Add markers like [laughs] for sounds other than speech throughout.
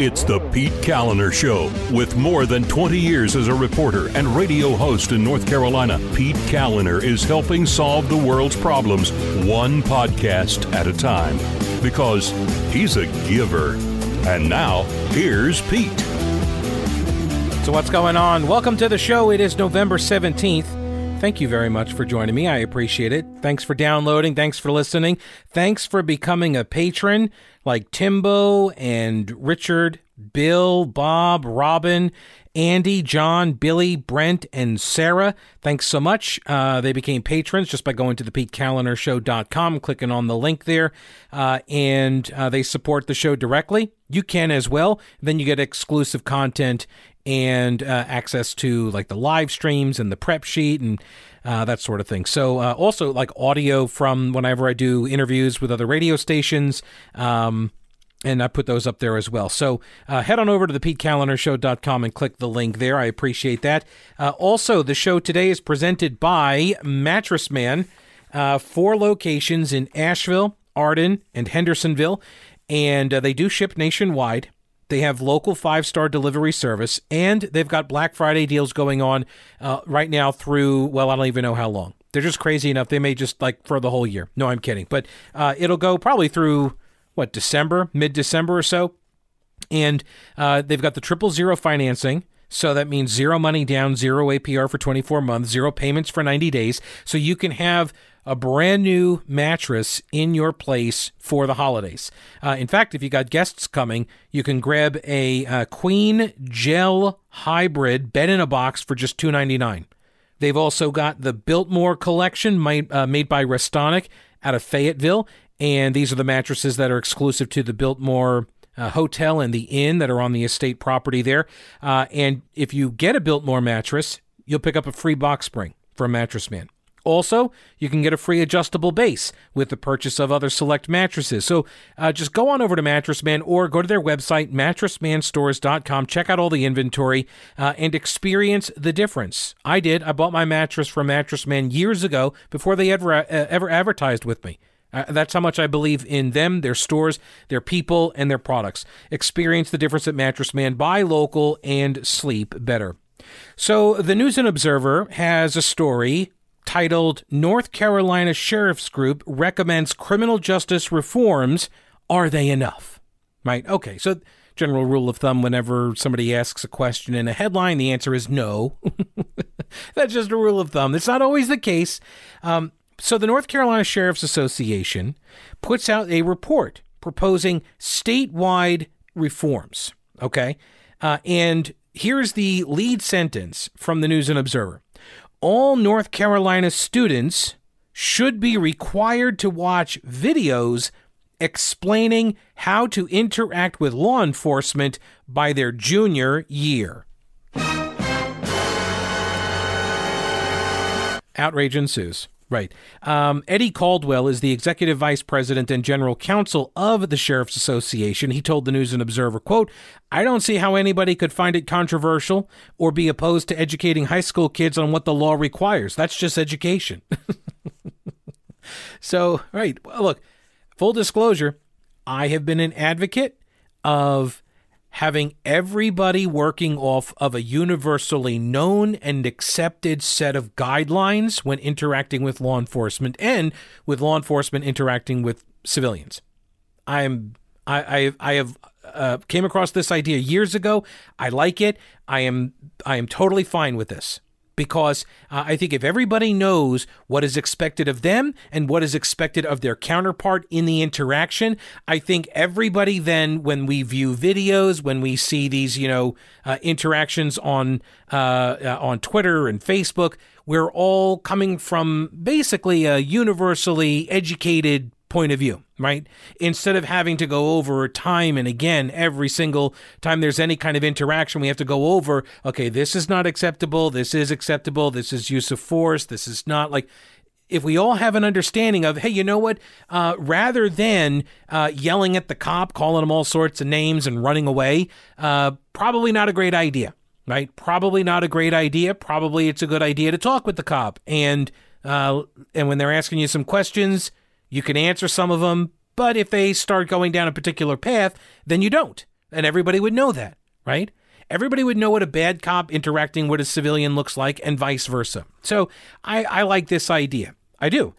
It's the Pete Kaliner Show. With more than 20 years as a reporter and radio host in North Carolina, Pete Kaliner is helping solve the world's problems one podcast at a time. Because he's a giver. And now, here's Pete. So, what's going on? Welcome to the show. It is November 17th. Thank you very much for joining me. I appreciate it. Thanks for downloading. Thanks for listening. Thanks for becoming a patron like Timbo and Richard, Bill, Bob, Robin, Andy, John, Billy, Brent, and Sarah. Thanks so much. Uh, they became patrons just by going to the clicking on the link there, uh, and uh, they support the show directly. You can as well. Then you get exclusive content and uh, access to like the live streams and the prep sheet and uh, that sort of thing. So uh, also like audio from whenever I do interviews with other radio stations. Um, and I put those up there as well. So uh, head on over to the PeteKalinershow.com and click the link there. I appreciate that. Uh, also, the show today is presented by Mattress Man, uh, four locations in Asheville, Arden, and Hendersonville, and uh, they do ship nationwide. They have local five star delivery service, and they've got Black Friday deals going on uh, right now through, well, I don't even know how long. They're just crazy enough. They may just like for the whole year. No, I'm kidding. But uh, it'll go probably through what December, mid December or so, and uh, they've got the triple zero financing. So that means zero money down, zero APR for 24 months, zero payments for 90 days. So you can have a brand new mattress in your place for the holidays. Uh, in fact, if you got guests coming, you can grab a uh, Queen Gel Hybrid bed in a box for just $2.99. They've also got the Biltmore collection made, uh, made by Restonic out of Fayetteville. And these are the mattresses that are exclusive to the Biltmore uh, hotel and the inn that are on the estate property there. Uh, and if you get a Biltmore mattress, you'll pick up a free box spring from Mattress Man. Also, you can get a free adjustable base with the purchase of other select mattresses. So uh, just go on over to Mattress Man or go to their website, mattressmanstores.com, check out all the inventory, uh, and experience the difference. I did. I bought my mattress from Mattress Man years ago before they ever, uh, ever advertised with me. Uh, that's how much I believe in them, their stores, their people, and their products. Experience the difference at Mattress Man. Buy local and sleep better. So, the News and Observer has a story titled North Carolina Sheriff's Group recommends criminal justice reforms. Are they enough? Right? Okay, so general rule of thumb whenever somebody asks a question in a headline, the answer is no. [laughs] That's just a rule of thumb. It's not always the case. Um, so, the North Carolina Sheriff's Association puts out a report proposing statewide reforms. Okay. Uh, and here's the lead sentence from the News and Observer all North Carolina students should be required to watch videos explaining how to interact with law enforcement by their junior year. Outrage ensues. Right. Um, Eddie Caldwell is the executive vice president and general counsel of the Sheriff's Association. He told the News and Observer, quote, I don't see how anybody could find it controversial or be opposed to educating high school kids on what the law requires. That's just education. [laughs] so, right. Look, full disclosure, I have been an advocate of having everybody working off of a universally known and accepted set of guidelines when interacting with law enforcement and with law enforcement interacting with civilians. I'm I I, I have uh, came across this idea years ago. I like it. I am I am totally fine with this because uh, I think if everybody knows what is expected of them and what is expected of their counterpart in the interaction, I think everybody then, when we view videos, when we see these, you know, uh, interactions on uh, uh on Twitter and Facebook, we're all coming from basically a universally educated point of view, right? Instead of having to go over time and again every single time there's any kind of interaction, we have to go over, okay, this is not acceptable, this is acceptable, this is use of force, this is not like if we all have an understanding of, hey, you know what? Uh, rather than uh, yelling at the cop, calling him all sorts of names and running away, uh, probably not a great idea, right? Probably not a great idea. Probably it's a good idea to talk with the cop and uh, and when they're asking you some questions, you can answer some of them, but if they start going down a particular path, then you don't. and everybody would know that, right? Everybody would know what a bad cop interacting with a civilian looks like, and vice versa. So I, I like this idea. I do.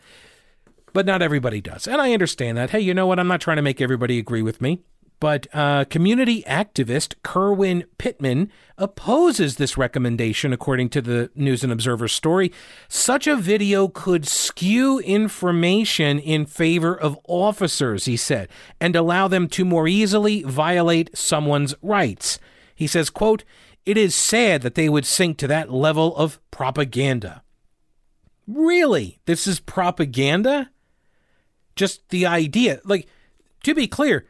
But not everybody does. And I understand that. Hey, you know what? I'm not trying to make everybody agree with me. But uh, community activist Kerwin Pittman opposes this recommendation, according to the News and Observer story. Such a video could skew information in favor of officers, he said, and allow them to more easily violate someone's rights. He says, quote, it is sad that they would sink to that level of propaganda. Really? This is propaganda? Just the idea. Like, to be clear,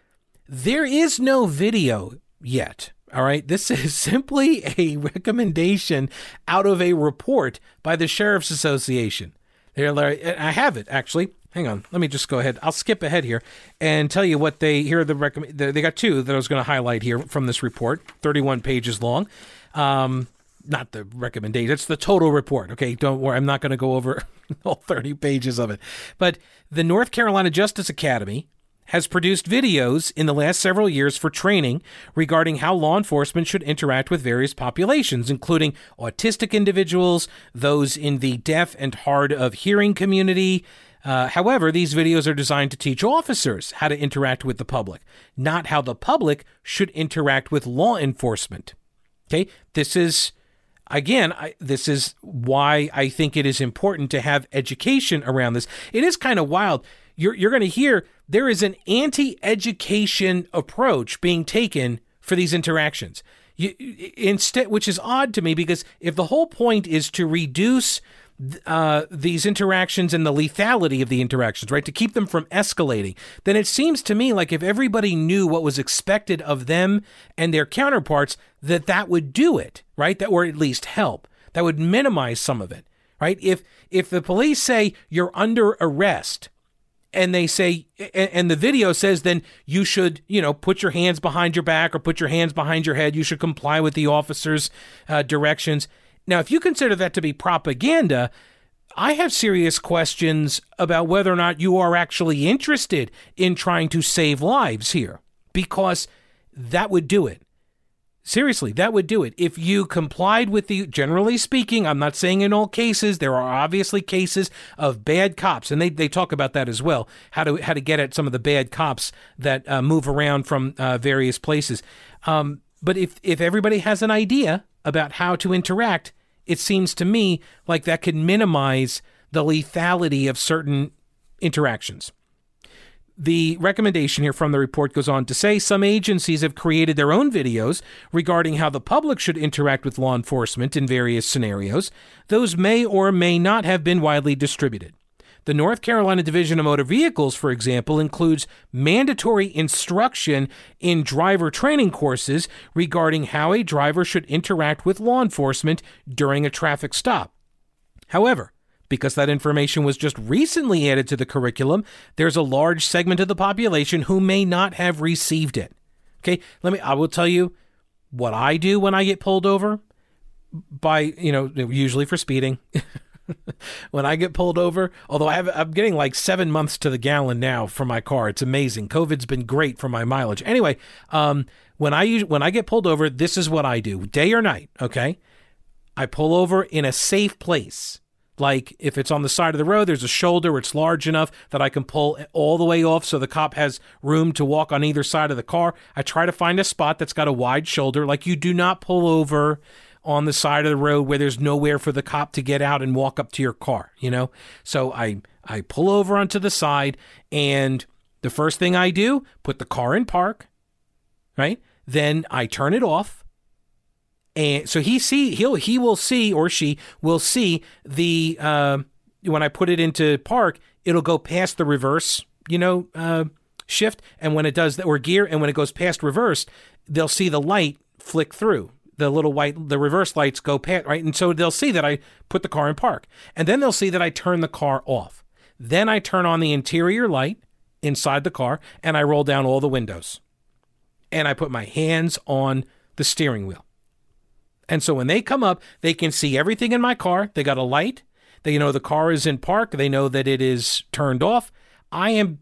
there is no video yet. All right. This [laughs] is simply a recommendation out of a report by the Sheriff's Association. They're like, I have it actually. Hang on. Let me just go ahead. I'll skip ahead here and tell you what they here are the recommend. They got two that I was going to highlight here from this report, 31 pages long. Um, not the recommendation. It's the total report. Okay, don't worry. I'm not going to go over [laughs] all 30 pages of it. But the North Carolina Justice Academy has produced videos in the last several years for training regarding how law enforcement should interact with various populations, including autistic individuals, those in the deaf and hard of hearing community. Uh, however, these videos are designed to teach officers how to interact with the public, not how the public should interact with law enforcement. Okay, this is again, I, this is why I think it is important to have education around this. It is kind of wild. You're you're going to hear there is an anti-education approach being taken for these interactions. You, instead, which is odd to me because if the whole point is to reduce uh, these interactions and the lethality of the interactions, right, to keep them from escalating, then it seems to me like if everybody knew what was expected of them and their counterparts, that that would do it, right, that or at least help. That would minimize some of it, right? If if the police say you're under arrest and they say and the video says then you should you know put your hands behind your back or put your hands behind your head. You should comply with the officer's uh, directions. Now if you consider that to be propaganda i have serious questions about whether or not you are actually interested in trying to save lives here because that would do it Seriously, that would do it. If you complied with the, generally speaking, I'm not saying in all cases, there are obviously cases of bad cops, and they, they talk about that as well, how to, how to get at some of the bad cops that uh, move around from uh, various places. Um, but if, if everybody has an idea about how to interact, it seems to me like that could minimize the lethality of certain interactions. The recommendation here from the report goes on to say some agencies have created their own videos regarding how the public should interact with law enforcement in various scenarios. Those may or may not have been widely distributed. The North Carolina Division of Motor Vehicles, for example, includes mandatory instruction in driver training courses regarding how a driver should interact with law enforcement during a traffic stop. However, because that information was just recently added to the curriculum, there's a large segment of the population who may not have received it. Okay, let me, I will tell you what I do when I get pulled over by, you know, usually for speeding. [laughs] when I get pulled over, although I have, I'm getting like seven months to the gallon now for my car. It's amazing. COVID's been great for my mileage. Anyway, um, when I when I get pulled over, this is what I do, day or night. Okay, I pull over in a safe place. Like if it's on the side of the road, there's a shoulder it's large enough that I can pull all the way off so the cop has room to walk on either side of the car. I try to find a spot that's got a wide shoulder. Like you do not pull over on the side of the road where there's nowhere for the cop to get out and walk up to your car, you know? So I I pull over onto the side and the first thing I do, put the car in park, right? Then I turn it off and so he see he'll he will see or she will see the uh, when I put it into park, it'll go past the reverse, you know, uh, shift, and when it does that or gear, and when it goes past reverse, they'll see the light flick through. The little white the reverse lights go past right, and so they'll see that I put the car in park, and then they'll see that I turn the car off. Then I turn on the interior light inside the car, and I roll down all the windows, and I put my hands on the steering wheel and so when they come up, they can see everything in my car. They got a light. They know the car is in park. They know that it is turned off. I am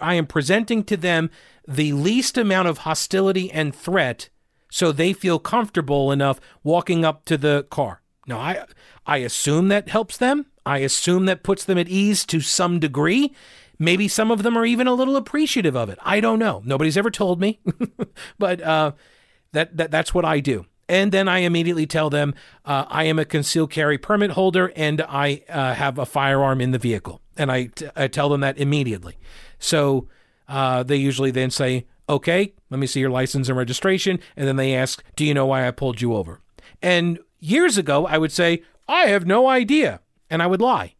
I am presenting to them the least amount of hostility and threat so they feel comfortable enough walking up to the car. Now I I assume that helps them. I assume that puts them at ease to some degree. Maybe some of them are even a little appreciative of it. I don't know. Nobody's ever told me, [laughs] but uh, that, that that's what I do. And then I immediately tell them uh, I am a concealed carry permit holder and I uh, have a firearm in the vehicle. And I, t- I tell them that immediately. So uh, they usually then say, okay, let me see your license and registration. And then they ask, do you know why I pulled you over? And years ago, I would say, I have no idea. And I would lie.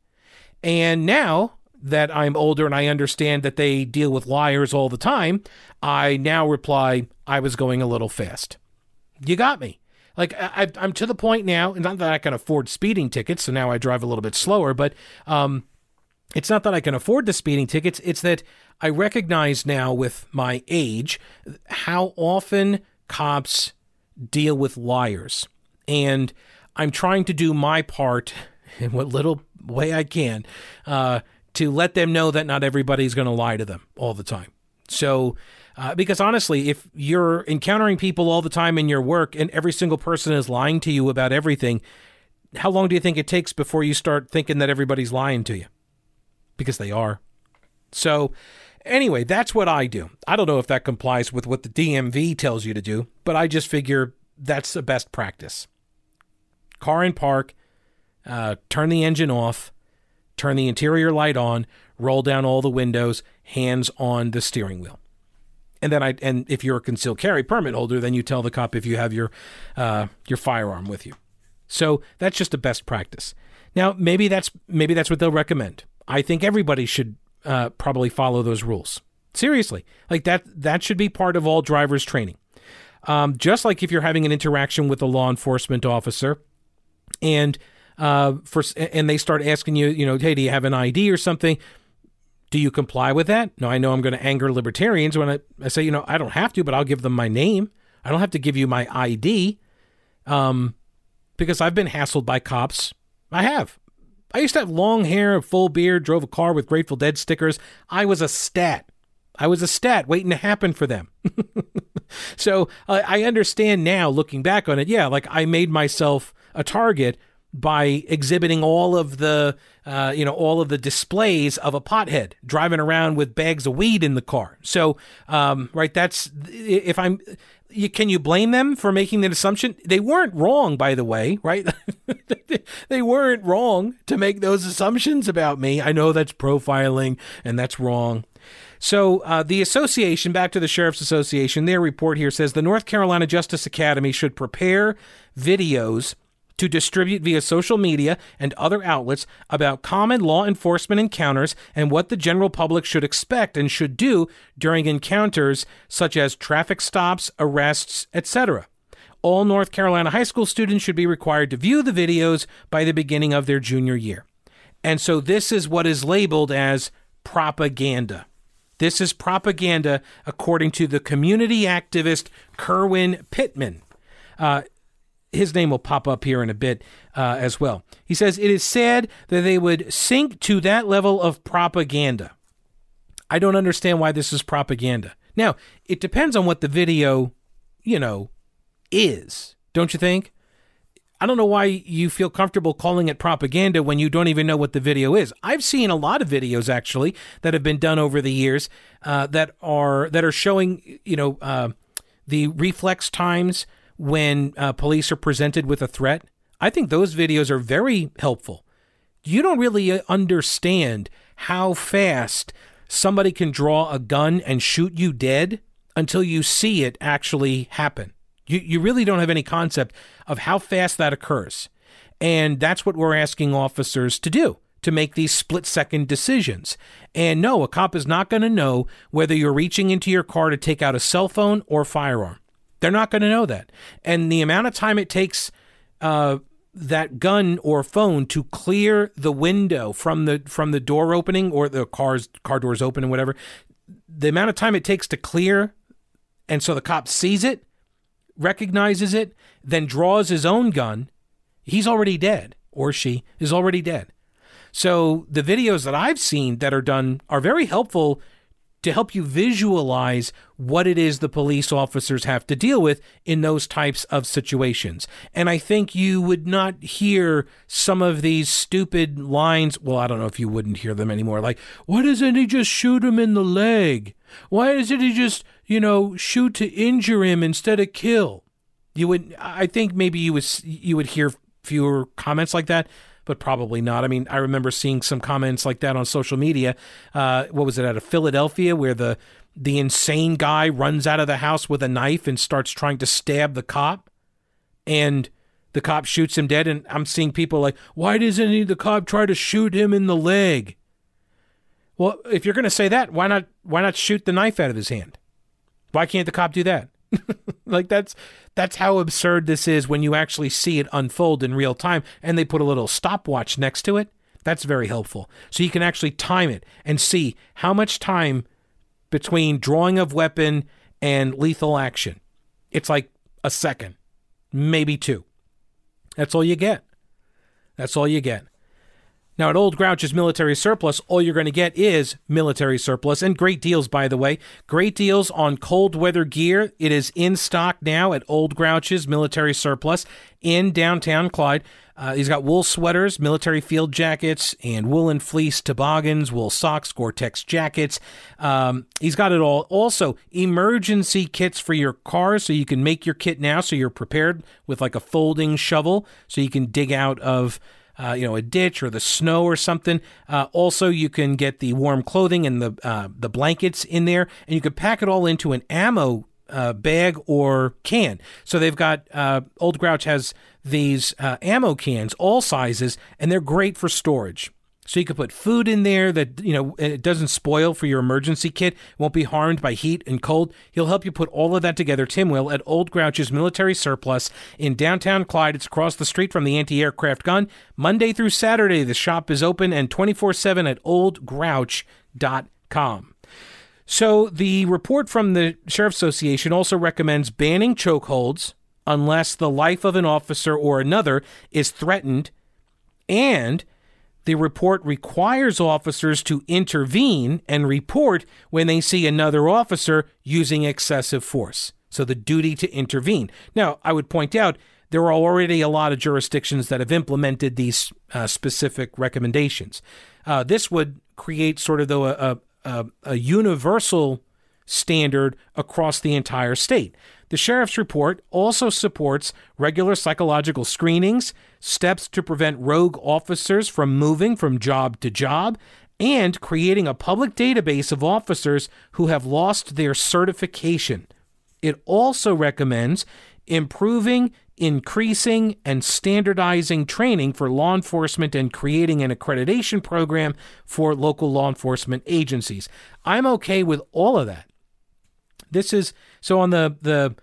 And now that I'm older and I understand that they deal with liars all the time, I now reply, I was going a little fast. You got me. Like I, am to the point now, not that I can afford speeding tickets, so now I drive a little bit slower, but um, it's not that I can afford the speeding tickets. It's that I recognize now with my age how often cops deal with liars, and I'm trying to do my part [laughs] in what little way I can uh, to let them know that not everybody's going to lie to them all the time. So uh, because honestly, if you're encountering people all the time in your work and every single person is lying to you about everything, how long do you think it takes before you start thinking that everybody's lying to you? Because they are. So, anyway, that's what I do. I don't know if that complies with what the DMV tells you to do, but I just figure that's the best practice. Car in park, uh, turn the engine off, turn the interior light on, roll down all the windows, hands on the steering wheel and then I and if you're a concealed carry permit holder, then you tell the cop if you have your uh, your firearm with you. So that's just a best practice. Now maybe that's maybe that's what they'll recommend. I think everybody should uh, probably follow those rules. Seriously, like that that should be part of all drivers training. Um, just like if you're having an interaction with a law enforcement officer, and uh, for and they start asking you, you know, hey, do you have an ID or something? Do you comply with that? No, I know I'm going to anger libertarians when I, I say, you know, I don't have to, but I'll give them my name. I don't have to give you my ID um, because I've been hassled by cops. I have. I used to have long hair, a full beard, drove a car with Grateful Dead stickers. I was a stat. I was a stat waiting to happen for them. [laughs] so uh, I understand now, looking back on it. Yeah, like I made myself a target by exhibiting all of the uh, you know all of the displays of a pothead driving around with bags of weed in the car. So um, right, that's if I'm. You, can you blame them for making that assumption? They weren't wrong, by the way, right? [laughs] they weren't wrong to make those assumptions about me. I know that's profiling and that's wrong. So, uh, the association, back to the Sheriff's Association, their report here says the North Carolina Justice Academy should prepare videos to distribute via social media and other outlets about common law enforcement encounters and what the general public should expect and should do during encounters such as traffic stops, arrests, etc. All North Carolina high school students should be required to view the videos by the beginning of their junior year. And so this is what is labeled as propaganda. This is propaganda according to the community activist Kerwin Pittman. Uh, his name will pop up here in a bit uh, as well. He says it is sad that they would sink to that level of propaganda. I don't understand why this is propaganda. Now, it depends on what the video, you know, is, don't you think? I don't know why you feel comfortable calling it propaganda when you don't even know what the video is. I've seen a lot of videos actually that have been done over the years uh, that are that are showing, you know, uh, the reflex times when uh, police are presented with a threat. I think those videos are very helpful. You don't really uh, understand how fast somebody can draw a gun and shoot you dead until you see it actually happen. You, you really don't have any concept of how fast that occurs. And that's what we're asking officers to do to make these split second decisions. And no, a cop is not going to know whether you're reaching into your car to take out a cell phone or firearm. They're not going to know that. And the amount of time it takes uh, that gun or phone to clear the window from the from the door opening or the car's car doors open and whatever, the amount of time it takes to clear, and so the cop sees it, recognizes it, then draws his own gun, he's already dead, or she is already dead. So the videos that I've seen that are done are very helpful to help you visualize what it is the police officers have to deal with in those types of situations. And I think you would not hear some of these stupid lines. Well, I don't know if you wouldn't hear them anymore. Like, why doesn't he just shoot him in the leg? Why doesn't he just, you know, shoot to injure him instead of kill? You would, I think maybe you would, you would hear fewer comments like that but probably not. I mean, I remember seeing some comments like that on social media. Uh, what was it out of Philadelphia, where the the insane guy runs out of the house with a knife and starts trying to stab the cop, and the cop shoots him dead. And I'm seeing people like, why doesn't he, the cop try to shoot him in the leg? Well, if you're going to say that, why not why not shoot the knife out of his hand? Why can't the cop do that? [laughs] like that's that's how absurd this is when you actually see it unfold in real time and they put a little stopwatch next to it. That's very helpful. So you can actually time it and see how much time between drawing of weapon and lethal action. It's like a second, maybe two. That's all you get. That's all you get. Now, at Old Grouch's military surplus, all you're going to get is military surplus and great deals, by the way. Great deals on cold weather gear. It is in stock now at Old Grouch's military surplus in downtown Clyde. Uh, he's got wool sweaters, military field jackets, and woolen fleece toboggans, wool socks, Gore-Tex jackets. Um, he's got it all. Also, emergency kits for your car, so you can make your kit now, so you're prepared with like a folding shovel, so you can dig out of uh, you know, a ditch or the snow or something. Uh, also, you can get the warm clothing and the uh, the blankets in there, and you can pack it all into an ammo uh, bag or can. So they've got uh, Old Grouch has these uh, ammo cans, all sizes, and they're great for storage. So you could put food in there that you know it doesn't spoil for your emergency kit, won't be harmed by heat and cold. He'll help you put all of that together. Tim will at Old Grouch's Military Surplus in downtown Clyde. It's across the street from the anti-aircraft gun. Monday through Saturday, the shop is open and 24/7 at oldgrouch.com. So the report from the Sheriff's Association also recommends banning chokeholds unless the life of an officer or another is threatened and the report requires officers to intervene and report when they see another officer using excessive force. So the duty to intervene. Now, I would point out there are already a lot of jurisdictions that have implemented these uh, specific recommendations. Uh, this would create sort of though a, a, a universal standard across the entire state. The sheriff's report also supports regular psychological screenings, steps to prevent rogue officers from moving from job to job, and creating a public database of officers who have lost their certification. It also recommends improving, increasing, and standardizing training for law enforcement and creating an accreditation program for local law enforcement agencies. I'm okay with all of that. This is so on the the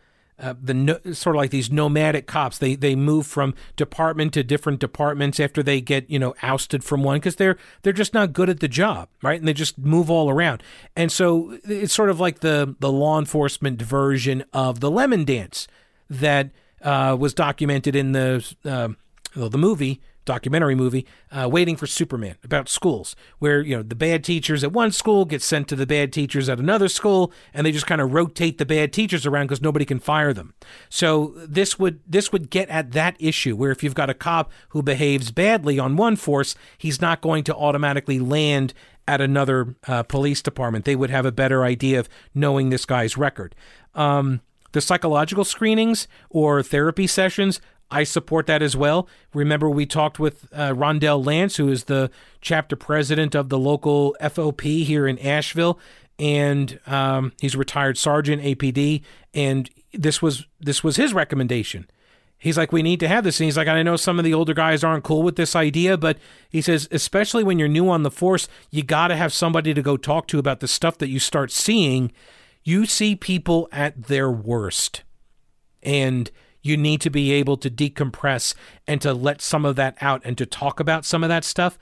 uh, the no, sort of like these nomadic cops. They they move from department to different departments after they get you know ousted from one because they're they're just not good at the job, right? And they just move all around. And so it's sort of like the the law enforcement version of the lemon dance that uh, was documented in the uh, the movie documentary movie, uh, Waiting for Superman, about schools, where you know the bad teachers at one school get sent to the bad teachers at another school, and they just kind of rotate the bad teachers around because nobody can fire them. So this would this would get at that issue where if you've got a cop who behaves badly on one force, he's not going to automatically land at another uh, police department. They would have a better idea of knowing this guy's record. Um, the psychological screenings or therapy sessions, I support that as well. Remember, we talked with uh, Rondell Lance, who is the chapter president of the local FOP here in Asheville, and um, he's a retired sergeant APD. And this was this was his recommendation. He's like, we need to have this. And he's like, I know some of the older guys aren't cool with this idea, but he says, especially when you're new on the force, you got to have somebody to go talk to about the stuff that you start seeing. You see people at their worst. And you need to be able to decompress and to let some of that out and to talk about some of that stuff.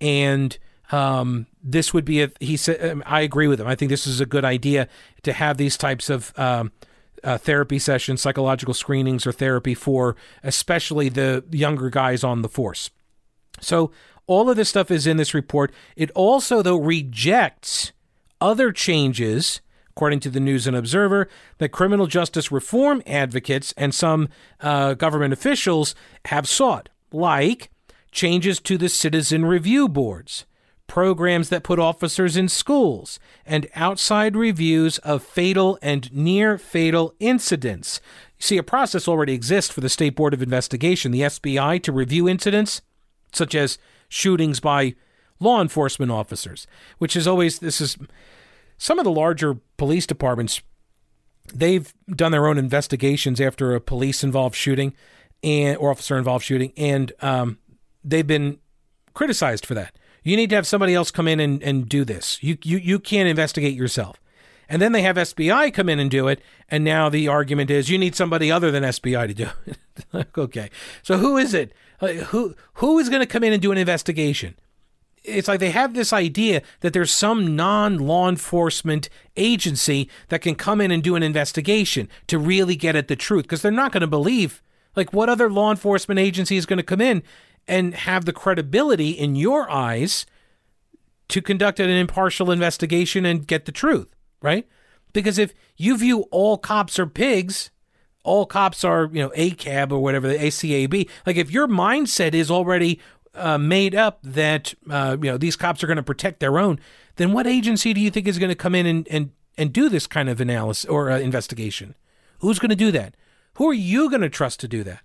And um, this would be a, he said, um, I agree with him. I think this is a good idea to have these types of, um, uh, therapy sessions, psychological screenings, or therapy for especially the younger guys on the force. So, all of this stuff is in this report. It also, though, rejects other changes, according to the News and Observer, that criminal justice reform advocates and some uh, government officials have sought, like changes to the citizen review boards, programs that put officers in schools, and outside reviews of fatal and near fatal incidents. See, a process already exists for the State Board of Investigation, the SBI, to review incidents such as shootings by law enforcement officers, which is always, this is some of the larger police departments, they've done their own investigations after a police involved shooting and or officer involved shooting, and um, they've been criticized for that. You need to have somebody else come in and, and do this. You, you you can't investigate yourself. And then they have SBI come in and do it, and now the argument is you need somebody other than SBI to do it. [laughs] okay, so who is it? who who is going to come in and do an investigation? It's like they have this idea that there's some non-law enforcement agency that can come in and do an investigation to really get at the truth because they're not going to believe like what other law enforcement agency is going to come in and have the credibility in your eyes to conduct an impartial investigation and get the truth, right? Because if you view all cops are pigs, all cops are, you know, ACAB or whatever, the ACAB, like if your mindset is already uh, made up that, uh, you know, these cops are going to protect their own, then what agency do you think is going to come in and, and, and do this kind of analysis or uh, investigation? Who's going to do that? Who are you going to trust to do that?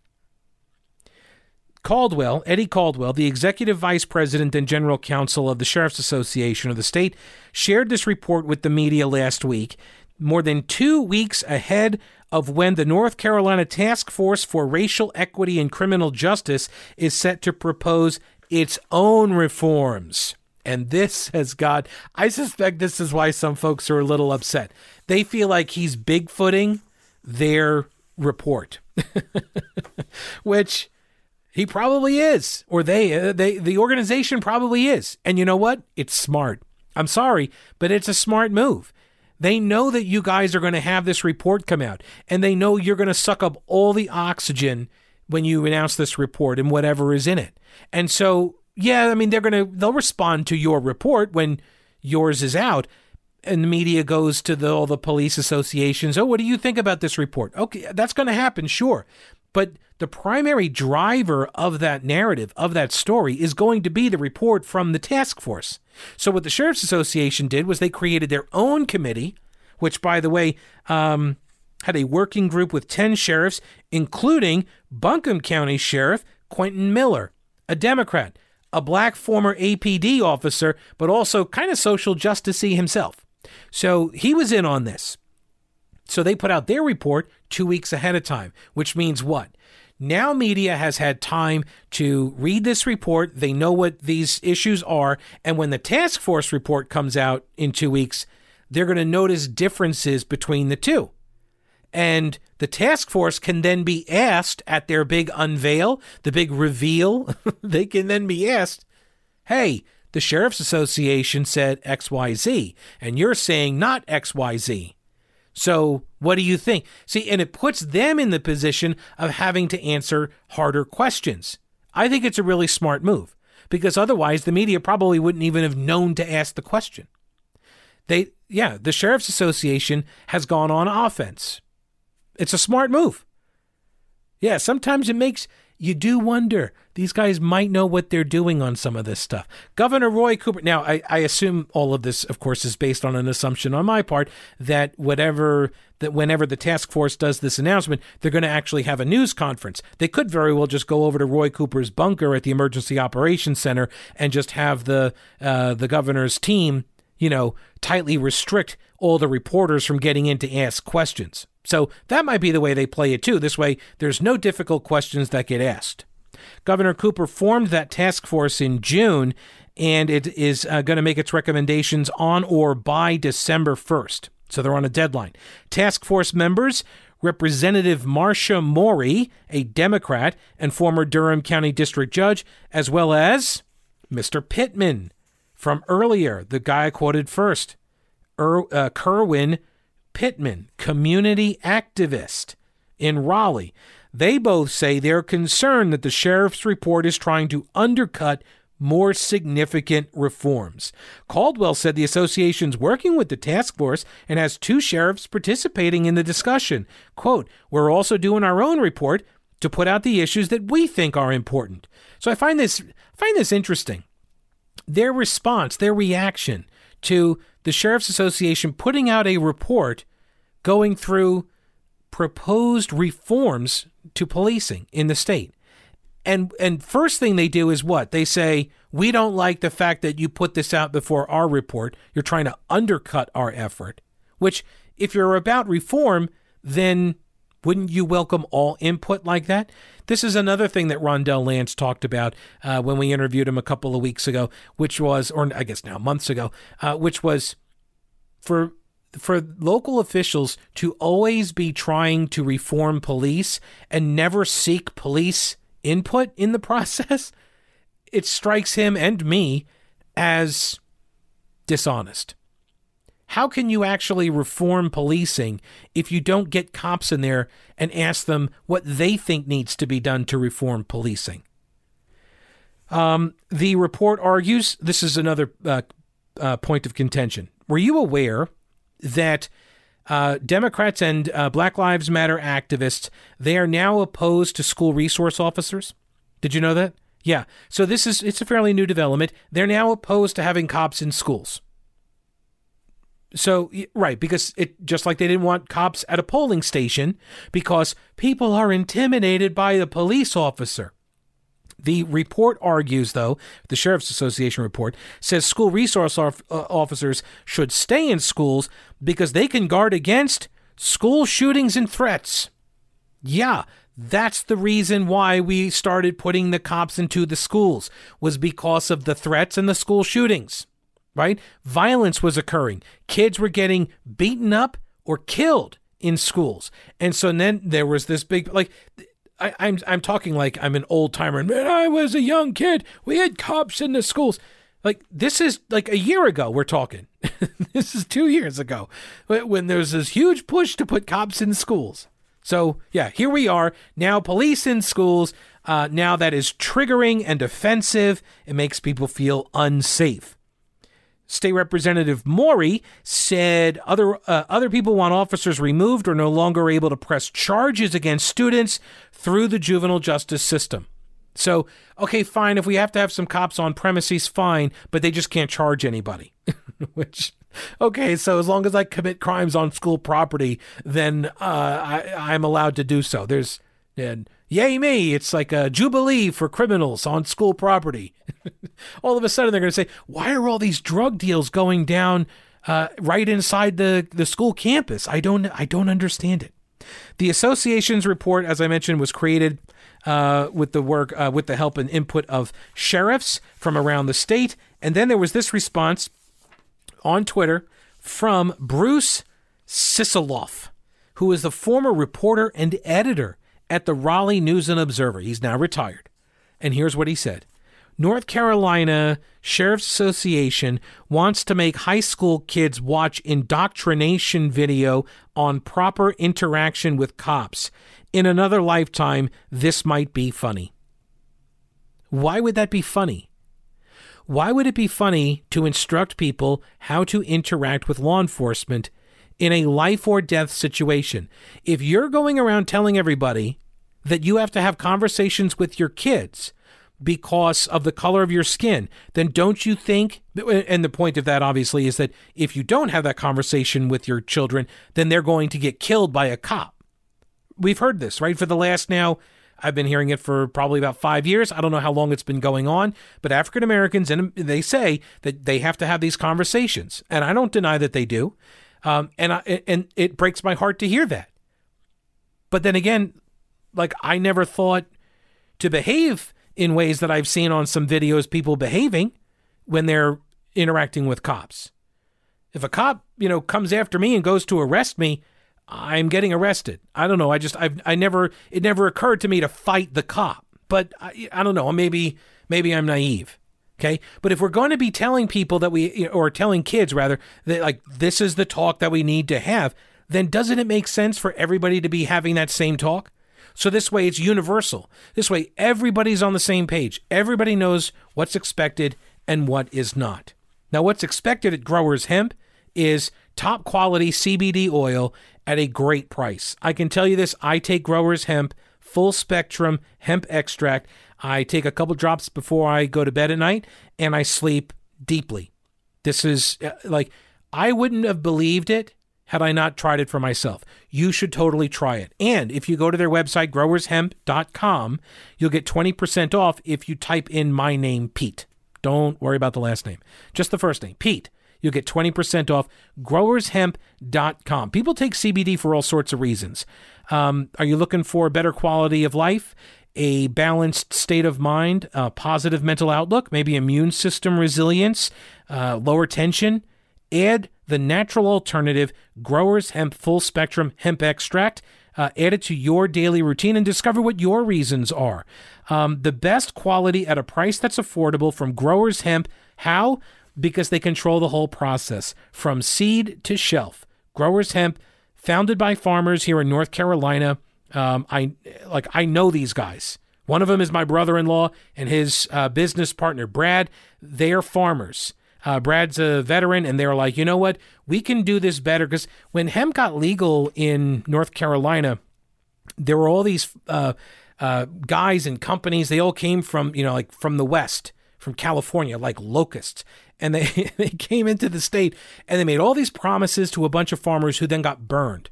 Caldwell, Eddie Caldwell, the executive vice president and general counsel of the Sheriff's Association of the state, shared this report with the media last week, more than two weeks ahead of when the North Carolina Task Force for Racial Equity and Criminal Justice is set to propose its own reforms. And this has got, I suspect this is why some folks are a little upset. They feel like he's bigfooting their report, [laughs] which he probably is, or they, uh, they, the organization probably is. And you know what? It's smart. I'm sorry, but it's a smart move. They know that you guys are going to have this report come out, and they know you're going to suck up all the oxygen when you announce this report and whatever is in it. And so, yeah, I mean, they're going to they'll respond to your report when yours is out, and the media goes to the, all the police associations. Oh, what do you think about this report? Okay, that's going to happen, sure. But the primary driver of that narrative, of that story, is going to be the report from the task force. So, what the Sheriff's Association did was they created their own committee, which, by the way, um, had a working group with 10 sheriffs, including Buncombe County Sheriff Quentin Miller, a Democrat, a black former APD officer, but also kind of social justicey himself. So he was in on this. So they put out their report two weeks ahead of time, which means what? Now, media has had time to read this report. They know what these issues are. And when the task force report comes out in two weeks, they're going to notice differences between the two. And the task force can then be asked at their big unveil, the big reveal, [laughs] they can then be asked, hey, the Sheriff's Association said XYZ, and you're saying not XYZ. So, what do you think? See, and it puts them in the position of having to answer harder questions. I think it's a really smart move because otherwise the media probably wouldn't even have known to ask the question. They, yeah, the Sheriff's Association has gone on offense. It's a smart move. Yeah, sometimes it makes you do wonder these guys might know what they're doing on some of this stuff. Governor Roy Cooper. Now, I, I assume all of this, of course, is based on an assumption on my part that whatever that whenever the task force does this announcement, they're going to actually have a news conference. They could very well just go over to Roy Cooper's bunker at the Emergency Operations Center and just have the uh, the governor's team, you know, tightly restrict all the reporters from getting in to ask questions. So that might be the way they play it too. This way, there's no difficult questions that get asked. Governor Cooper formed that task force in June, and it is uh, going to make its recommendations on or by December 1st. So they're on a deadline. Task force members Representative Marcia Morey, a Democrat and former Durham County District Judge, as well as Mr. Pittman from earlier, the guy I quoted first, er, uh, Kerwin Pittman, community activist in Raleigh. They both say they're concerned that the sheriff's report is trying to undercut more significant reforms. Caldwell said the association's working with the task force and has two sheriffs participating in the discussion. Quote, We're also doing our own report to put out the issues that we think are important. So I find this find this interesting. Their response, their reaction to the Sheriff's Association putting out a report going through proposed reforms to policing in the state. And and first thing they do is what? They say, "We don't like the fact that you put this out before our report. You're trying to undercut our effort." Which if you're about reform, then wouldn't you welcome all input like that? This is another thing that Rondell Lance talked about uh, when we interviewed him a couple of weeks ago, which was, or I guess now months ago, uh, which was for for local officials to always be trying to reform police and never seek police input in the [laughs] process, it strikes him and me as dishonest. How can you actually reform policing if you don't get cops in there and ask them what they think needs to be done to reform policing? Um, the report argues this is another uh, uh, point of contention. Were you aware that uh, Democrats and uh, Black Lives Matter activists they are now opposed to school resource officers? Did you know that? Yeah. So this is it's a fairly new development. They're now opposed to having cops in schools. So right, because it just like they didn't want cops at a polling station because people are intimidated by the police officer. The report argues, though, the Sheriff's Association report says school resource uh, officers should stay in schools because they can guard against school shootings and threats. Yeah, that's the reason why we started putting the cops into the schools was because of the threats and the school shootings right? Violence was occurring. Kids were getting beaten up or killed in schools. And so then there was this big like I, am I'm, I'm talking like I'm an old timer. And I was a young kid. We had cops in the schools. Like this is like a year ago. We're talking. [laughs] this is two years ago when there was this huge push to put cops in schools. So yeah, here we are now. Police in schools. Uh, now that is triggering and offensive. It makes people feel unsafe. State Representative Morey said other uh, other people want officers removed or no longer able to press charges against students through the juvenile justice system. So, okay, fine. If we have to have some cops on premises, fine, but they just can't charge anybody. [laughs] Which, okay, so as long as I commit crimes on school property, then uh, I, I'm allowed to do so. There's, and yay me, it's like a jubilee for criminals on school property. [laughs] all of a sudden they're going to say, why are all these drug deals going down uh, right inside the, the school campus? I don't I don't understand it. The association's report, as I mentioned, was created uh, with the work uh, with the help and input of sheriffs from around the state, and then there was this response on Twitter from Bruce Siceloff, who is the former reporter and editor at the Raleigh News and Observer. He's now retired. And here's what he said North Carolina Sheriff's Association wants to make high school kids watch indoctrination video on proper interaction with cops. In another lifetime, this might be funny. Why would that be funny? Why would it be funny to instruct people how to interact with law enforcement in a life or death situation. If you're going around telling everybody that you have to have conversations with your kids because of the color of your skin, then don't you think? And the point of that, obviously, is that if you don't have that conversation with your children, then they're going to get killed by a cop. We've heard this, right? For the last now, I've been hearing it for probably about five years. I don't know how long it's been going on, but African Americans, and they say that they have to have these conversations. And I don't deny that they do. Um, and I, and it breaks my heart to hear that. But then again, like I never thought to behave in ways that I've seen on some videos people behaving when they're interacting with cops. If a cop, you know, comes after me and goes to arrest me, I'm getting arrested. I don't know. I just I've I never it never occurred to me to fight the cop. But I, I don't know. Maybe maybe I'm naive. Okay. But if we're going to be telling people that we, or telling kids rather, that like this is the talk that we need to have, then doesn't it make sense for everybody to be having that same talk? So this way it's universal. This way everybody's on the same page. Everybody knows what's expected and what is not. Now, what's expected at Growers Hemp is top quality CBD oil at a great price. I can tell you this I take Growers Hemp, full spectrum hemp extract. I take a couple drops before I go to bed at night and I sleep deeply. This is uh, like, I wouldn't have believed it had I not tried it for myself. You should totally try it. And if you go to their website, growershemp.com, you'll get 20% off if you type in my name, Pete. Don't worry about the last name, just the first name, Pete. You'll get 20% off growershemp.com. People take CBD for all sorts of reasons. Um, are you looking for better quality of life? A balanced state of mind, a positive mental outlook, maybe immune system resilience, uh, lower tension, add the natural alternative Growers Hemp Full Spectrum Hemp Extract. Uh, add it to your daily routine and discover what your reasons are. Um, the best quality at a price that's affordable from Growers Hemp. How? Because they control the whole process from seed to shelf. Growers Hemp, founded by farmers here in North Carolina. Um, I like I know these guys. One of them is my brother-in-law and his uh, business partner Brad. They are farmers. Uh, Brad's a veteran, and they're like, you know what? We can do this better because when hemp got legal in North Carolina, there were all these uh, uh, guys and companies. They all came from you know like from the West, from California, like locusts, and they [laughs] they came into the state and they made all these promises to a bunch of farmers who then got burned.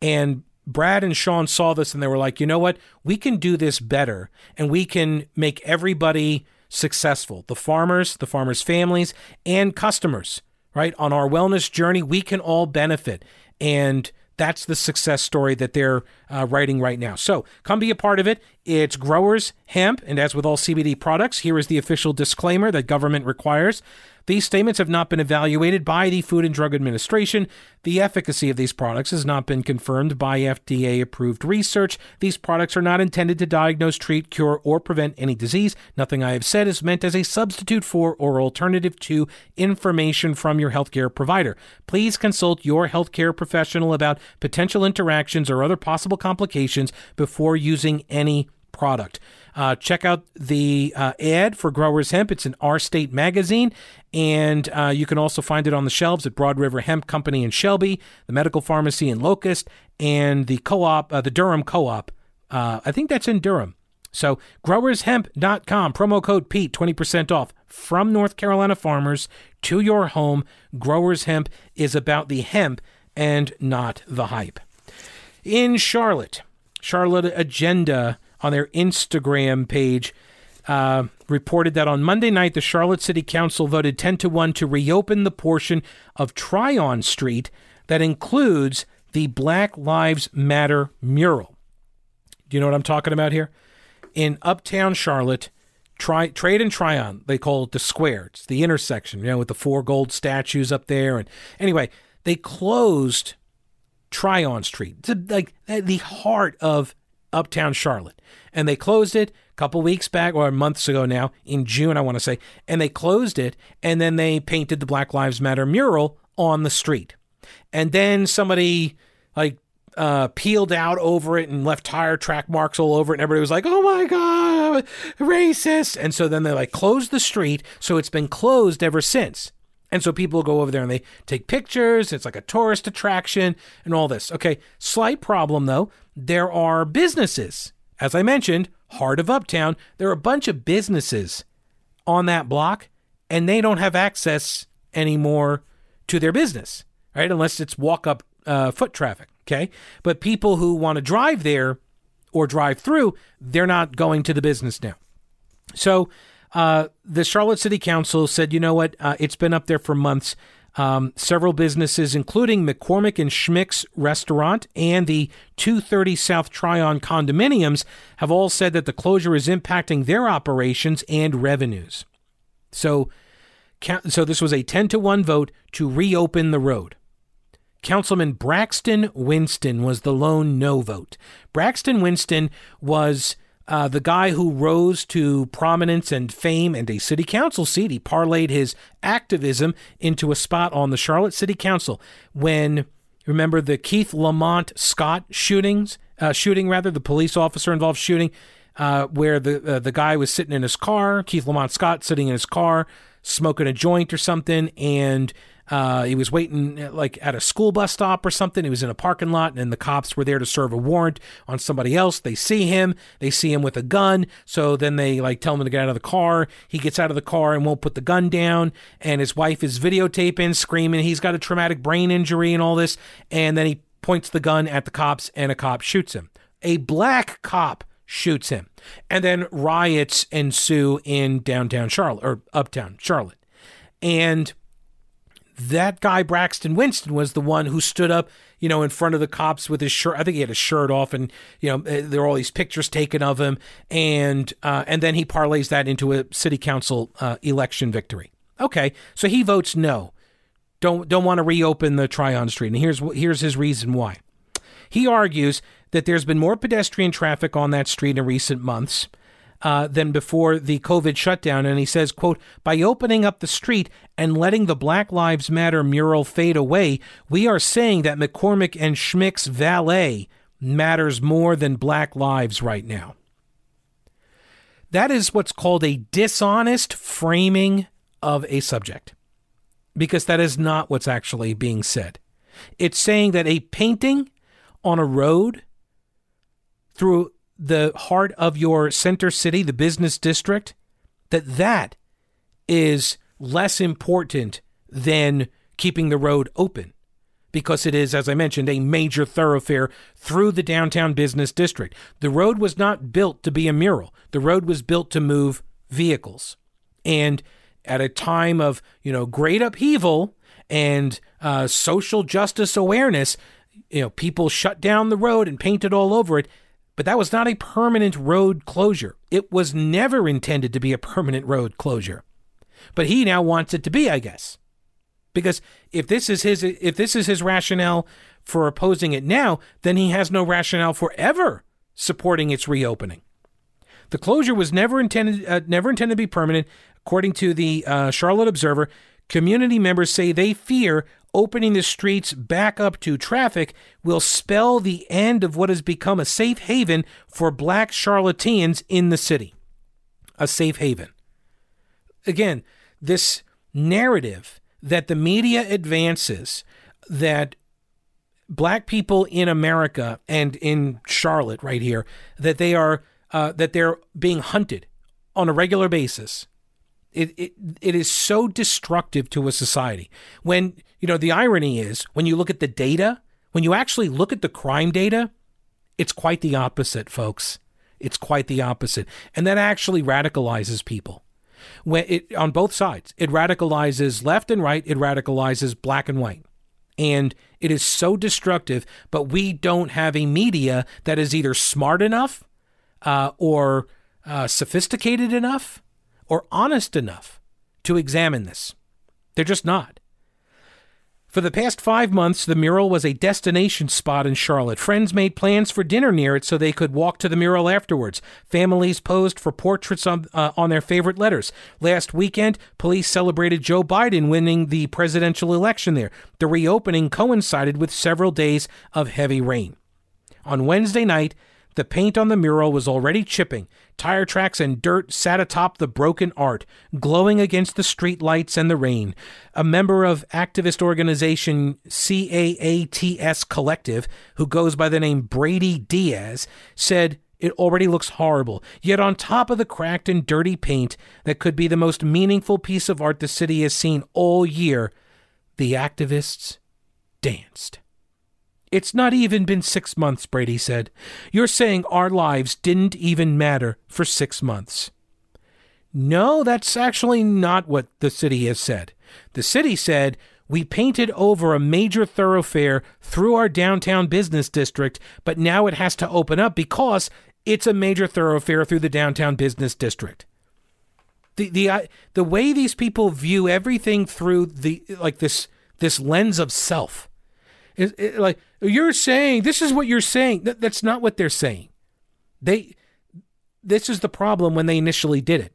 And Brad and Sean saw this and they were like, you know what? We can do this better, and we can make everybody successful the farmers, the farmers' families, and customers, right? On our wellness journey, we can all benefit. And that's the success story that they're uh, writing right now. So come be a part of it. It's Growers Hemp. And as with all CBD products, here is the official disclaimer that government requires. These statements have not been evaluated by the Food and Drug Administration. The efficacy of these products has not been confirmed by FDA approved research. These products are not intended to diagnose, treat, cure, or prevent any disease. Nothing I have said is meant as a substitute for or alternative to information from your healthcare provider. Please consult your healthcare professional about potential interactions or other possible complications before using any product. Uh, check out the uh, ad for Growers Hemp. It's in Our State magazine, and uh, you can also find it on the shelves at Broad River Hemp Company in Shelby, the Medical Pharmacy in Locust, and the co-op, uh, the Durham Co-op. Uh, I think that's in Durham. So growershemp.com, promo code Pete, 20% off from North Carolina farmers to your home. Growers Hemp is about the hemp and not the hype. In Charlotte, Charlotte Agenda on their Instagram page uh, reported that on Monday night, the Charlotte City Council voted 10 to 1 to reopen the portion of Tryon Street that includes the Black Lives Matter mural. Do you know what I'm talking about here? In uptown Charlotte, Tri- Trade and Tryon, they call it the square. It's the intersection, you know, with the four gold statues up there. And anyway, they closed Tryon Street. It's like the heart of uptown Charlotte. And they closed it a couple weeks back, or months ago now, in June, I want to say. And they closed it, and then they painted the Black Lives Matter mural on the street. And then somebody, like, uh, peeled out over it and left tire track marks all over it. And everybody was like, oh my God, racist. And so then they like closed the street. So it's been closed ever since. And so people go over there and they take pictures. It's like a tourist attraction and all this. Okay, slight problem though. There are businesses, as I mentioned, heart of Uptown. There are a bunch of businesses on that block, and they don't have access anymore to their business, right? Unless it's walk up uh, foot traffic. Okay, but people who want to drive there or drive through, they're not going to the business now. So uh, the Charlotte City Council said, you know what? Uh, it's been up there for months. Um, several businesses, including McCormick and Schmick's restaurant and the 230 South Tryon condominiums, have all said that the closure is impacting their operations and revenues. So, so this was a 10 to 1 vote to reopen the road. Councilman Braxton Winston was the lone no vote. Braxton Winston was uh, the guy who rose to prominence and fame and a city council seat. He parlayed his activism into a spot on the Charlotte City Council when, remember the Keith Lamont Scott shootings uh, shooting, rather the police officer involved shooting, uh, where the uh, the guy was sitting in his car, Keith Lamont Scott sitting in his car, smoking a joint or something, and uh, he was waiting like at a school bus stop or something. He was in a parking lot, and the cops were there to serve a warrant on somebody else. They see him. They see him with a gun. So then they like tell him to get out of the car. He gets out of the car and won't put the gun down. And his wife is videotaping, screaming. He's got a traumatic brain injury and all this. And then he points the gun at the cops, and a cop shoots him. A black cop shoots him. And then riots ensue in downtown Charlotte or uptown Charlotte. And that guy Braxton Winston was the one who stood up, you know, in front of the cops with his shirt. I think he had his shirt off, and you know eh, there are all these pictures taken of him, and uh, and then he parlays that into a city council uh, election victory. Okay, so he votes no, don't don't want to reopen the Tryon Street, and here's here's his reason why. He argues that there's been more pedestrian traffic on that street in recent months uh, than before the COVID shutdown. And he says, quote, by opening up the street and letting the Black Lives Matter mural fade away, we are saying that McCormick and Schmick's valet matters more than black lives right now. That is what's called a dishonest framing of a subject, because that is not what's actually being said. It's saying that a painting on a road through the heart of your center city, the business district, that that is less important than keeping the road open because it is, as I mentioned, a major thoroughfare through the downtown business district. The road was not built to be a mural. The road was built to move vehicles. And at a time of, you know, great upheaval and uh, social justice awareness, you know, people shut down the road and painted all over it. But that was not a permanent road closure. It was never intended to be a [laughs] permanent road closure. But he now wants it to be, I guess. Because if this is his if this is his rationale for opposing it now, then he has no rationale for ever supporting its reopening. The closure was never intended uh, never intended to be permanent, according to the uh, Charlotte Observer. Community members say they fear opening the streets back up to traffic will spell the end of what has become a safe haven for black Charlotteans in the city. A safe haven. Again, this narrative that the media advances that black people in America and in Charlotte right here that they are uh, that they're being hunted on a regular basis it, it it is so destructive to a society. When you know the irony is when you look at the data, when you actually look at the crime data, it's quite the opposite, folks. It's quite the opposite, and that actually radicalizes people. When it on both sides, it radicalizes left and right. It radicalizes black and white, and it is so destructive. But we don't have a media that is either smart enough uh, or uh, sophisticated enough or honest enough to examine this. They're just not. For the past five months, the mural was a destination spot in Charlotte. Friends made plans for dinner near it so they could walk to the mural afterwards. Families posed for portraits on, uh, on their favorite letters. Last weekend, police celebrated Joe Biden winning the presidential election there. The reopening coincided with several days of heavy rain. On Wednesday night, the paint on the mural was already chipping. Tire tracks and dirt sat atop the broken art, glowing against the street lights and the rain. A member of activist organization CAATS Collective, who goes by the name Brady Diaz, said, it already looks horrible. Yet, on top of the cracked and dirty paint that could be the most meaningful piece of art the city has seen all year, the activists danced. It's not even been six months, Brady said. You're saying our lives didn't even matter for six months. No, that's actually not what the city has said. The city said, we painted over a major thoroughfare through our downtown business district, but now it has to open up because it's a major thoroughfare through the downtown business district. The the uh, the way these people view everything through the like this this lens of self is it, like you're saying this is what you're saying. That, that's not what they're saying. They this is the problem when they initially did it.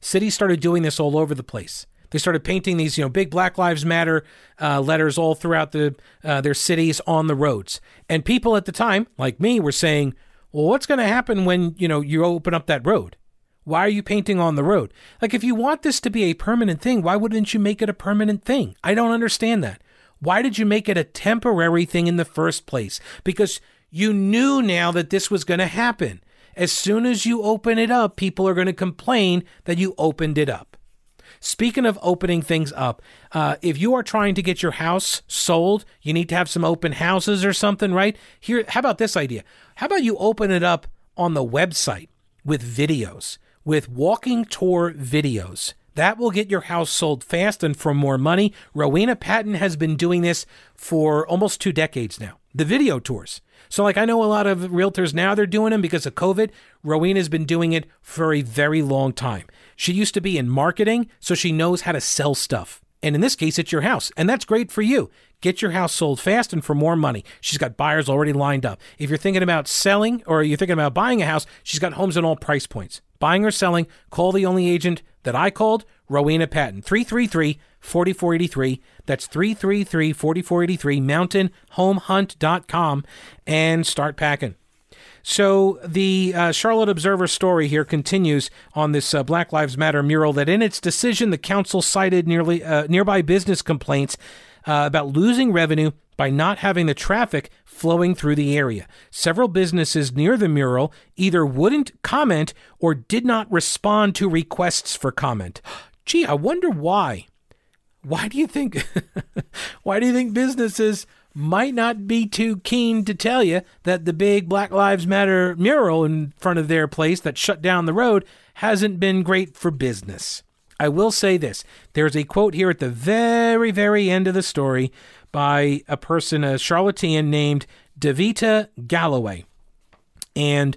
Cities started doing this all over the place. They started painting these, you know, big Black Lives Matter uh, letters all throughout the uh, their cities on the roads. And people at the time, like me, were saying, "Well, what's going to happen when you know you open up that road? Why are you painting on the road? Like, if you want this to be a permanent thing, why wouldn't you make it a permanent thing? I don't understand that. Why did you make it a temporary thing in the first place? Because you knew now that this was going to happen. As soon as you open it up, people are going to complain that you opened it up. Speaking of opening things up, uh, if you are trying to get your house sold, you need to have some open houses or something, right? Here, how about this idea? How about you open it up on the website with videos, with walking tour videos? That will get your house sold fast and for more money. Rowena Patton has been doing this for almost two decades now. The video tours. So, like, I know a lot of realtors now, they're doing them because of COVID. Rowena's been doing it for a very long time. She used to be in marketing, so she knows how to sell stuff. And in this case, it's your house. And that's great for you. Get your house sold fast and for more money. She's got buyers already lined up. If you're thinking about selling or you're thinking about buying a house, she's got homes at all price points. Buying or selling, call the only agent that I called, Rowena Patton, 333 4483. That's 333 4483, mountainhomehunt.com, and start packing. So the uh, Charlotte Observer story here continues on this uh, Black Lives Matter mural that in its decision, the council cited nearly uh, nearby business complaints uh, about losing revenue by not having the traffic flowing through the area. Several businesses near the mural either wouldn't comment or did not respond to requests for comment. [gasps] Gee, I wonder why. Why do you think [laughs] why do you think businesses might not be too keen to tell you that the big Black Lives Matter mural in front of their place that shut down the road hasn't been great for business. I will say this there's a quote here at the very, very end of the story by a person, a Charlottean named Davita Galloway. And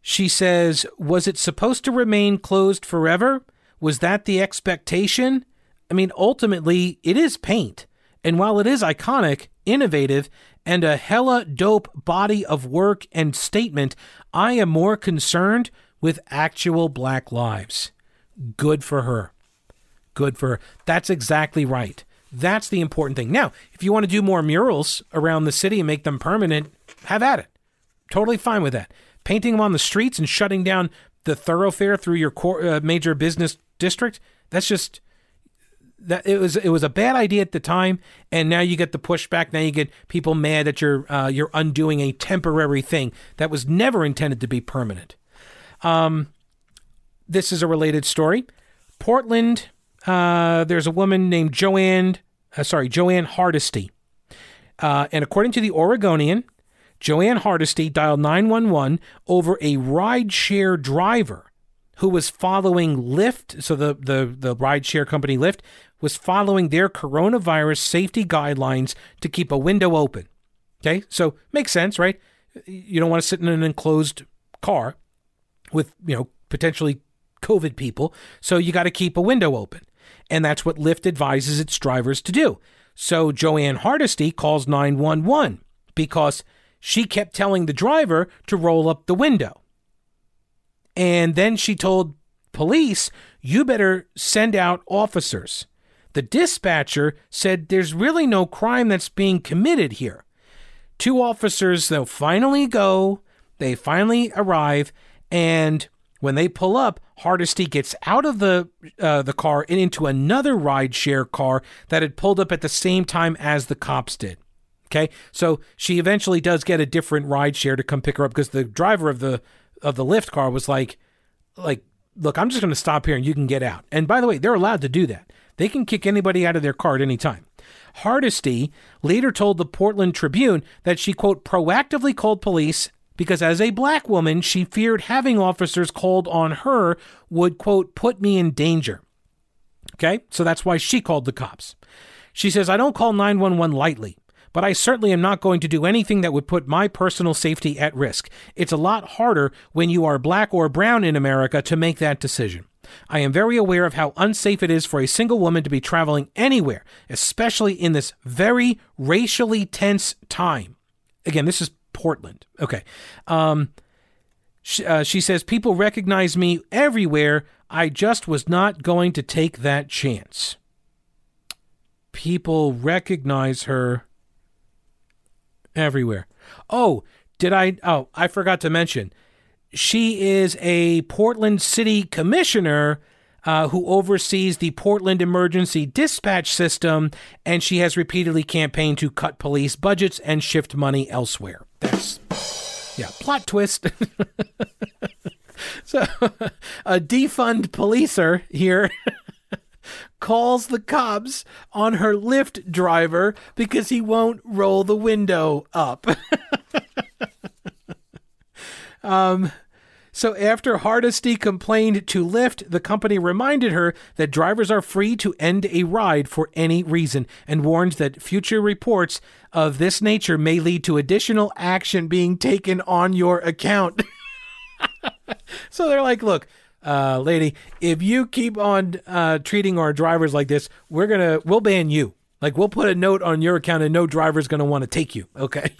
she says, Was it supposed to remain closed forever? Was that the expectation? I mean, ultimately, it is paint. And while it is iconic, innovative, and a hella dope body of work and statement, I am more concerned with actual black lives. Good for her. Good for her. That's exactly right. That's the important thing. Now, if you want to do more murals around the city and make them permanent, have at it. Totally fine with that. Painting them on the streets and shutting down the thoroughfare through your core, uh, major business district, that's just that it was it was a bad idea at the time, and now you get the pushback. Now you get people mad that you're uh, you're undoing a temporary thing that was never intended to be permanent. Um, this is a related story. Portland, uh, there's a woman named Jo Ann, uh, sorry, Jo Ann Hardesty, uh, and according to the Oregonian, Jo Ann Hardesty dialed 911 over a rideshare driver who was following Lyft, so the the the rideshare company Lyft was following their coronavirus safety guidelines to keep a window open. Okay, so makes sense, right? You don't want to sit in an enclosed car with, you know, potentially COVID people, so you got to keep a window open. And that's what Lyft advises its drivers to do. So Jo Ann Hardesty calls 911 because she kept telling the driver to roll up the window. And then she told police, you better send out officers. The dispatcher said there's really no crime that's being committed here. Two officers, they'll finally go, they finally arrive, and when they pull up, Hardesty gets out of the uh, the car and into another rideshare car that had pulled up at the same time as the cops did. Okay, so she eventually does get a different rideshare to come pick her up because the driver of the of the Lyft car was like, like, look, I'm just going to stop here and you can get out. And by the way, they're allowed to do that. They can kick anybody out of their car at any time. Hardesty later told the Portland Tribune that she, quote, proactively called police because as a black woman, she feared having officers called on her would, quote, put me in danger. Okay, so that's why she called the cops. She says, I don't call 911 lightly, but I certainly am not going to do anything that would put my personal safety at risk. It's a lot harder when you are black or brown in America to make that decision. I am very aware of how unsafe it is for a single woman to be traveling anywhere, especially in this very racially tense time. Again, this is Portland. Okay. Um, She, uh, she says, People recognize me everywhere. I just was not going to take that chance. People recognize her everywhere. Oh, did I? Oh, I forgot to mention. She is a Portland City Commissioner uh, who oversees the Portland Emergency Dispatch System, and she has repeatedly campaigned to cut police budgets and shift money elsewhere. That's, yeah, plot twist. [laughs] so, a defund policer here. [laughs] calls the cops on her Lyft driver because he won't roll the window up. [laughs] um, so after Hardesty complained to Lyft, the company reminded her that drivers are free to end a ride for any reason and warned that future reports of this nature may lead to additional action being taken on your account. [laughs] so they're like, look, uh, lady, if you keep on uh, treating our drivers like this, we're gonna we'll ban you. Like we'll put a note on your account, and no driver's gonna want to take you. Okay.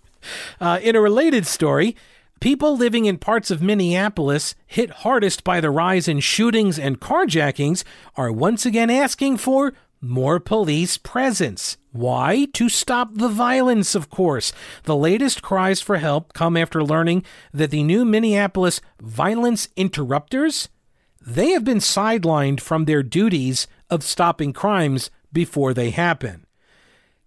[laughs] uh, in a related story, People living in parts of Minneapolis hit hardest by the rise in shootings and carjackings are once again asking for more police presence. Why? To stop the violence, of course. The latest cries for help come after learning that the new Minneapolis violence interrupters, they have been sidelined from their duties of stopping crimes before they happen.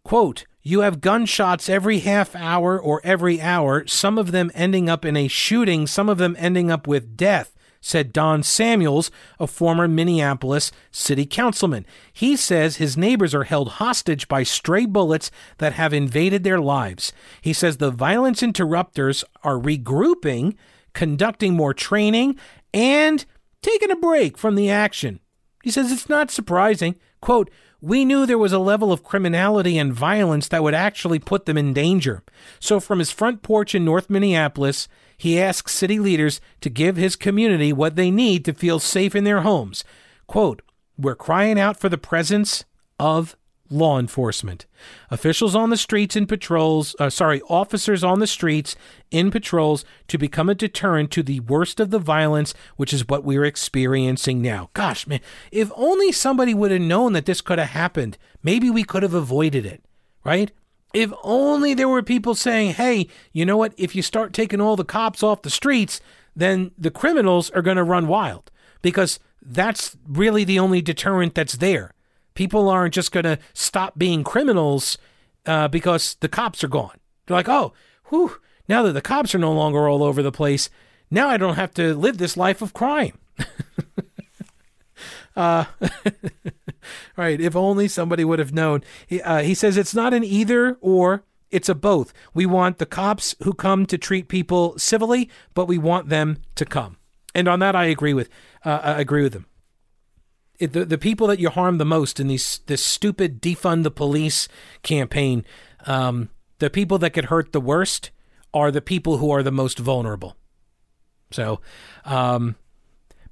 Quote, you have gunshots every half hour or every hour, some of them ending up in a shooting, some of them ending up with death, said Don Samuels, a former Minneapolis city councilman. He says his neighbors are held hostage by stray bullets that have invaded their lives. He says the violence interrupters are regrouping, conducting more training, and taking a break from the action. He says it's not surprising. Quote, we knew there was a level of criminality and violence that would actually put them in danger. So, from his front porch in North Minneapolis, he asks city leaders to give his community what they need to feel safe in their homes. Quote, We're crying out for the presence of law enforcement. Officials on the streets in patrols, uh, sorry, officers on the streets in patrols to become a deterrent to the worst of the violence, which is what we're experiencing now. Gosh, man, if only somebody would have known that this could have happened, maybe we could have avoided it, right? If only there were people saying, hey, you know what? If you start taking all the cops off the streets, then the criminals are going to run wild because that's really the only deterrent that's there People aren't just going to stop being criminals uh, because the cops are gone. They're like, oh, whew, now that the cops are no longer all over the place, now I don't have to live this life of crime. [laughs] uh, [laughs] right. If only somebody would have known. He, uh, he says it's not an either or, it's a both. We want the cops who come to treat people civilly, but we want them to come. And on that, I agree with. Uh, I agree with him it, the the people that you harm the most in these this stupid defund the police campaign, um, the people that get hurt the worst are the people who are the most vulnerable. So, um,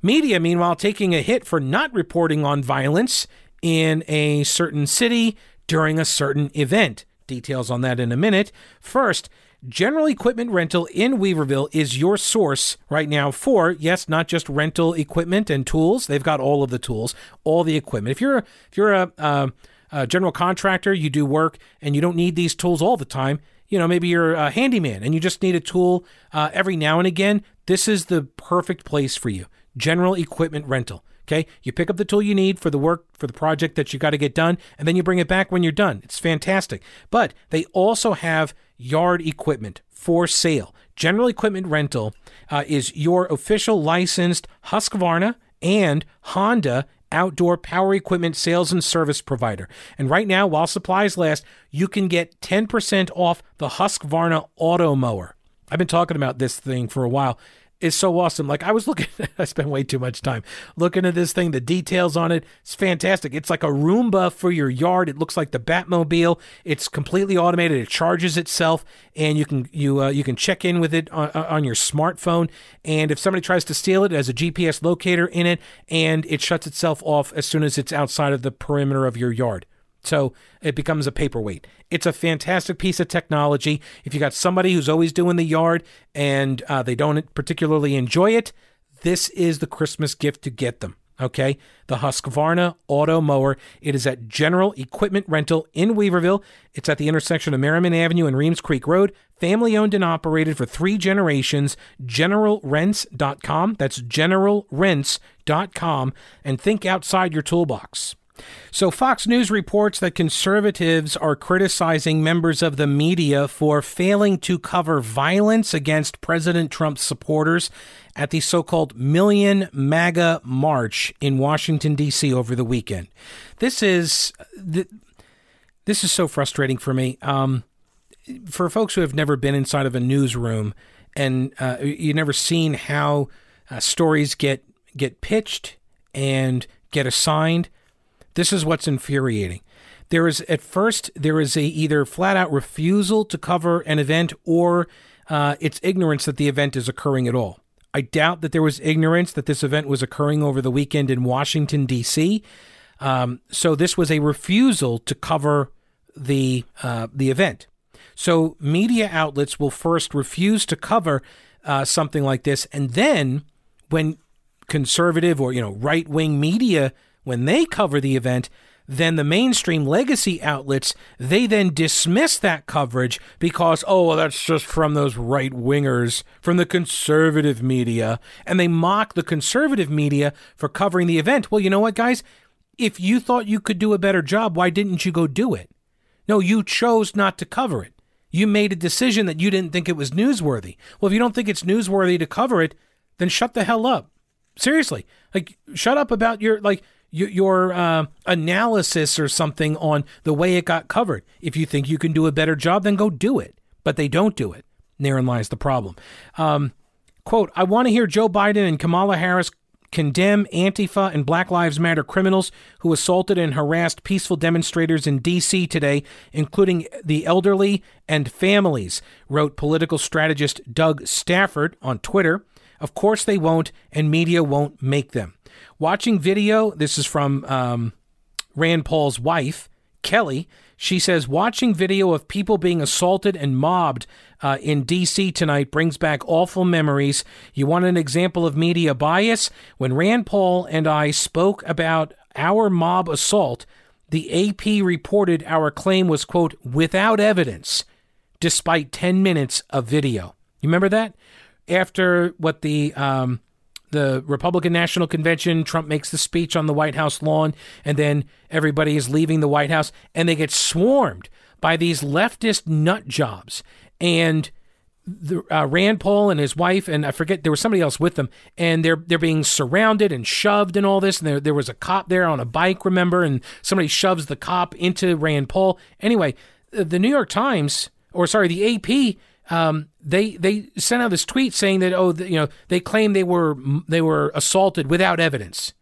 media, meanwhile, taking a hit for not reporting on violence in a certain city during a certain event. Details on that in a minute. First, General Equipment Rental in Weaverville is your source right now for, yes, not just rental equipment and tools. They've got all of the tools, all the equipment. If you're if you're a, a, a general contractor, you do work and you don't need these tools all the time. You know, maybe you're a handyman and you just need a tool uh, every now and again. This is the perfect place for you. General Equipment Rental. Okay, you pick up the tool you need for the work for the project that you got to get done, and then you bring it back when you're done. It's fantastic. But they also have yard equipment for sale. General Equipment Rental uh, is your official licensed Husqvarna and Honda outdoor power equipment sales and service provider. And right now, while supplies last, you can get 10% off the Husqvarna Auto Mower. I've been talking about this thing for a while is so awesome. Like I was looking, [laughs] I spent way too much time looking at this thing. The details on it, it's fantastic. It's like a Roomba for your yard. It looks like the Batmobile. It's completely automated. It charges itself, and you can you uh, you can check in with it on, on your smartphone. And if somebody tries to steal it, it has a GPS locator in it, and it shuts itself off as soon as it's outside of the perimeter of your yard. So it becomes a paperweight. It's a fantastic piece of technology. If you got somebody who's always doing the yard and uh, they don't particularly enjoy it, this is the Christmas gift to get them. Okay, the Husqvarna Auto Mower. It is at General Equipment Rental in Weaverville. It's at the intersection of Merrimon Avenue and Reems Creek Road. Family owned and operated for three generations. GeneralRents.com. That's GeneralRents.com. And think outside your toolbox. So, Fox News reports that conservatives are criticizing members of the media for failing to cover violence against President Trump's supporters at the so called Million MAGA March in Washington, D.C. over the weekend. This is. This is so frustrating for me. Um, for folks who have never been inside of a newsroom and uh, you've never seen how uh, stories get get pitched and get assigned, this is what's infuriating. There is at first there is a either flat out refusal to cover an event or uh, it's ignorance that the event is occurring at all. I doubt that there was ignorance that this event was occurring over the weekend in Washington D.C. Um, so this was a refusal to cover the uh, the event. So media outlets will first refuse to cover uh, something like this, and then when conservative or you know right wing media when they cover the event, then the mainstream legacy outlets they then dismiss that coverage because oh well, that's just from those right wingers from the conservative media and they mock the conservative media for covering the event. Well you know what guys? If you thought you could do a better job why didn't you go do it? No you chose not to cover it. You made a decision that you didn't think it was newsworthy. Well if you don't think it's newsworthy to cover it then shut the hell up. Seriously. Like shut up about your like your uh, analysis or something on the way it got covered. If you think you can do a better job, then go do it. But they don't do it. Therein lies the problem. Um, quote, I want to hear Joe Biden and Kamala Harris condemn Antifa and Black Lives Matter criminals who assaulted and harassed peaceful demonstrators in D.C. today, including the elderly and families, wrote political strategist Doug Stafford on Twitter. Of course they won't, and media won't make them. Watching video, this is from um, Rand Paul's wife, Kelly. She says, watching video of people being assaulted and mobbed uh, in D.C. tonight brings back awful memories. You want an example of media bias? When Rand Paul and I spoke about our mob assault, the AP reported our claim was, quote, without evidence, despite 10 minutes of video. You remember that? After what the um, the Republican National Convention, Trump makes the speech on the White House lawn, and then everybody is leaving the White House, and they get swarmed by these leftist nut jobs. And the, uh, Rand Paul and his wife, and I forget there was somebody else with them, and they're they're being surrounded and shoved and all this. And there there was a cop there on a bike, remember, and somebody shoves the cop into Rand Paul. Anyway, the New York Times, or sorry, the AP um, they they sent out this tweet saying that oh the, you know they claim they were they were assaulted without evidence.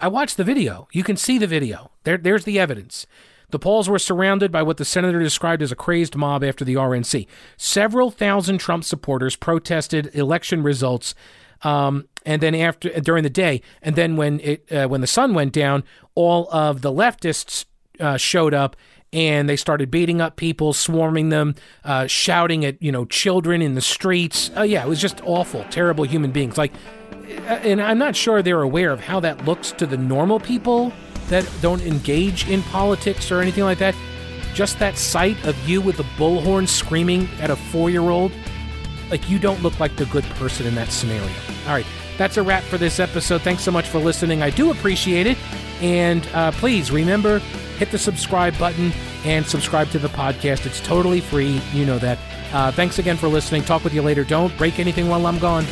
I watched the video. You can see the video. There there's the evidence. The Pauls were surrounded by what the senator described as a crazed mob after the RNC. Several thousand Trump supporters protested election results, um, and then after during the day, and then when it uh, when the sun went down, all of the leftists uh, showed up and they started beating up people, swarming them, uh, shouting at you know children in the streets. Uh, yeah, it was just awful, terrible human beings. Like, uh, and I'm not sure they're aware of how that looks to the normal people that don't engage in politics or anything like that. Just that sight of you with a bullhorn screaming at a four-year-old, like you don't look like the good person in that scenario. All right. That's a wrap for this episode. Thanks so much for listening. I do appreciate it. And uh, please remember hit the subscribe button and subscribe to the podcast. It's totally free. You know that. Uh, thanks again for listening. Talk with you later. Don't break anything while I'm gone.